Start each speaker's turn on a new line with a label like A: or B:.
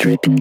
A: dripping.